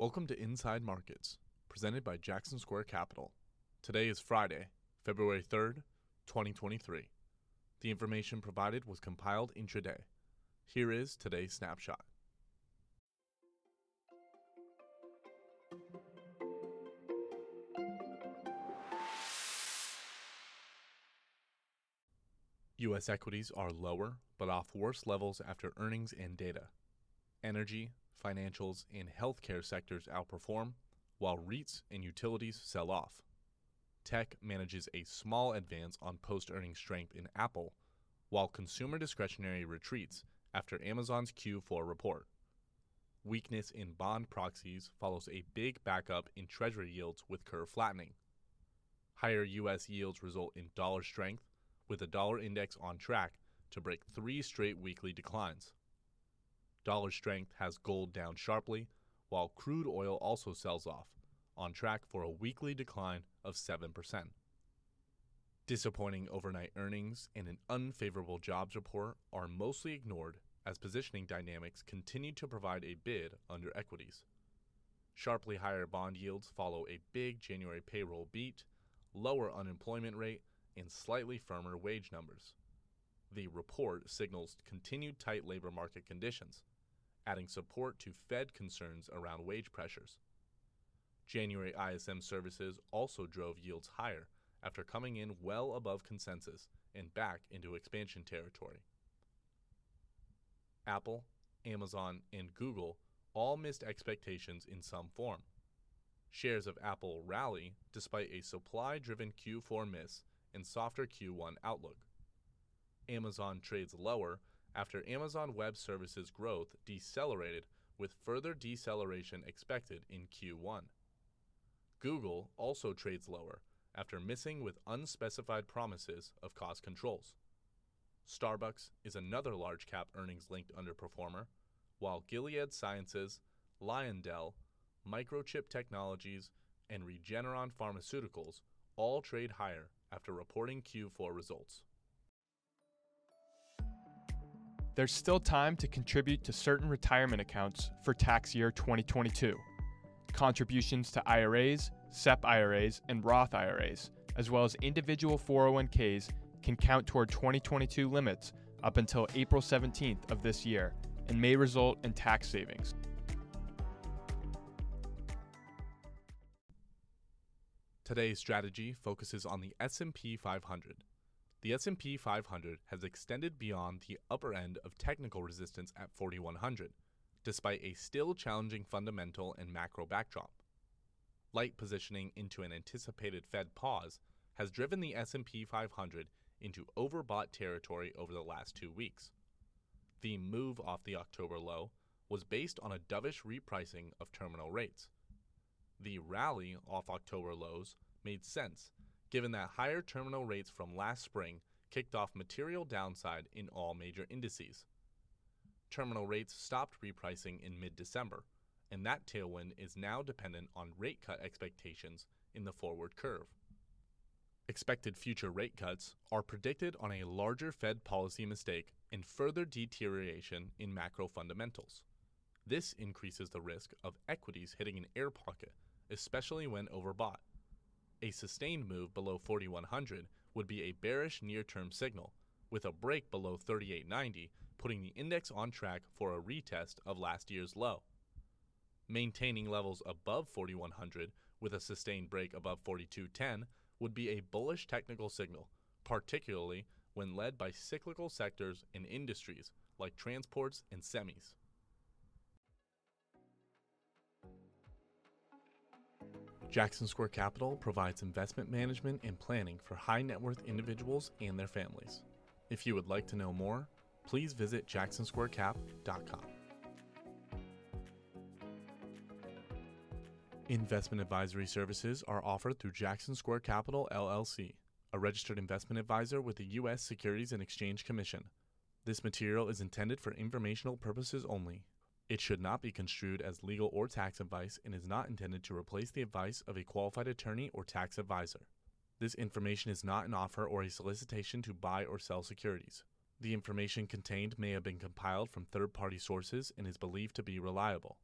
Welcome to Inside Markets, presented by Jackson Square Capital. Today is Friday, February 3rd, 2023. The information provided was compiled intraday. Here is today's snapshot. U.S. equities are lower, but off worse levels after earnings and data. Energy, financials, and healthcare sectors outperform, while REITs and utilities sell off. Tech manages a small advance on post earnings strength in Apple, while consumer discretionary retreats after Amazon's Q4 report. Weakness in bond proxies follows a big backup in Treasury yields with curve flattening. Higher U.S. yields result in dollar strength, with the dollar index on track to break three straight weekly declines. Dollar strength has gold down sharply, while crude oil also sells off, on track for a weekly decline of 7%. Disappointing overnight earnings and an unfavorable jobs report are mostly ignored as positioning dynamics continue to provide a bid under equities. Sharply higher bond yields follow a big January payroll beat, lower unemployment rate, and slightly firmer wage numbers. The report signals continued tight labor market conditions, adding support to Fed concerns around wage pressures. January ISM services also drove yields higher after coming in well above consensus and back into expansion territory. Apple, Amazon, and Google all missed expectations in some form. Shares of Apple rally despite a supply driven Q4 miss and softer Q1 outlook. Amazon trades lower after Amazon Web Services growth decelerated with further deceleration expected in Q1. Google also trades lower after missing with unspecified promises of cost controls. Starbucks is another large cap earnings linked underperformer, while Gilead Sciences, Lyondell, Microchip Technologies, and Regeneron Pharmaceuticals all trade higher after reporting Q4 results. There's still time to contribute to certain retirement accounts for tax year 2022. Contributions to IRAs, SEP IRAs, and Roth IRAs, as well as individual 401ks, can count toward 2022 limits up until April 17th of this year and may result in tax savings. Today's strategy focuses on the S&P 500. The S&P 500 has extended beyond the upper end of technical resistance at 4100, despite a still challenging fundamental and macro backdrop. Light positioning into an anticipated Fed pause has driven the S&P 500 into overbought territory over the last 2 weeks. The move off the October low was based on a dovish repricing of terminal rates. The rally off October lows made sense given that higher terminal rates from last spring kicked off material downside in all major indices. Terminal rates stopped repricing in mid December, and that tailwind is now dependent on rate cut expectations in the forward curve. Expected future rate cuts are predicted on a larger Fed policy mistake and further deterioration in macro fundamentals. This increases the risk of equities hitting an air pocket, especially when overbought. A sustained move below 4100 would be a bearish near term signal, with a break below 3890 putting the index on track for a retest of last year's low. Maintaining levels above 4100 with a sustained break above 4210 would be a bullish technical signal, particularly when led by cyclical sectors and industries like transports and semis. Jackson Square Capital provides investment management and planning for high net worth individuals and their families. If you would like to know more, please visit jacksonsquarecap.com. Investment advisory services are offered through Jackson Square Capital LLC, a registered investment advisor with the U.S. Securities and Exchange Commission. This material is intended for informational purposes only. It should not be construed as legal or tax advice and is not intended to replace the advice of a qualified attorney or tax advisor. This information is not an offer or a solicitation to buy or sell securities. The information contained may have been compiled from third party sources and is believed to be reliable.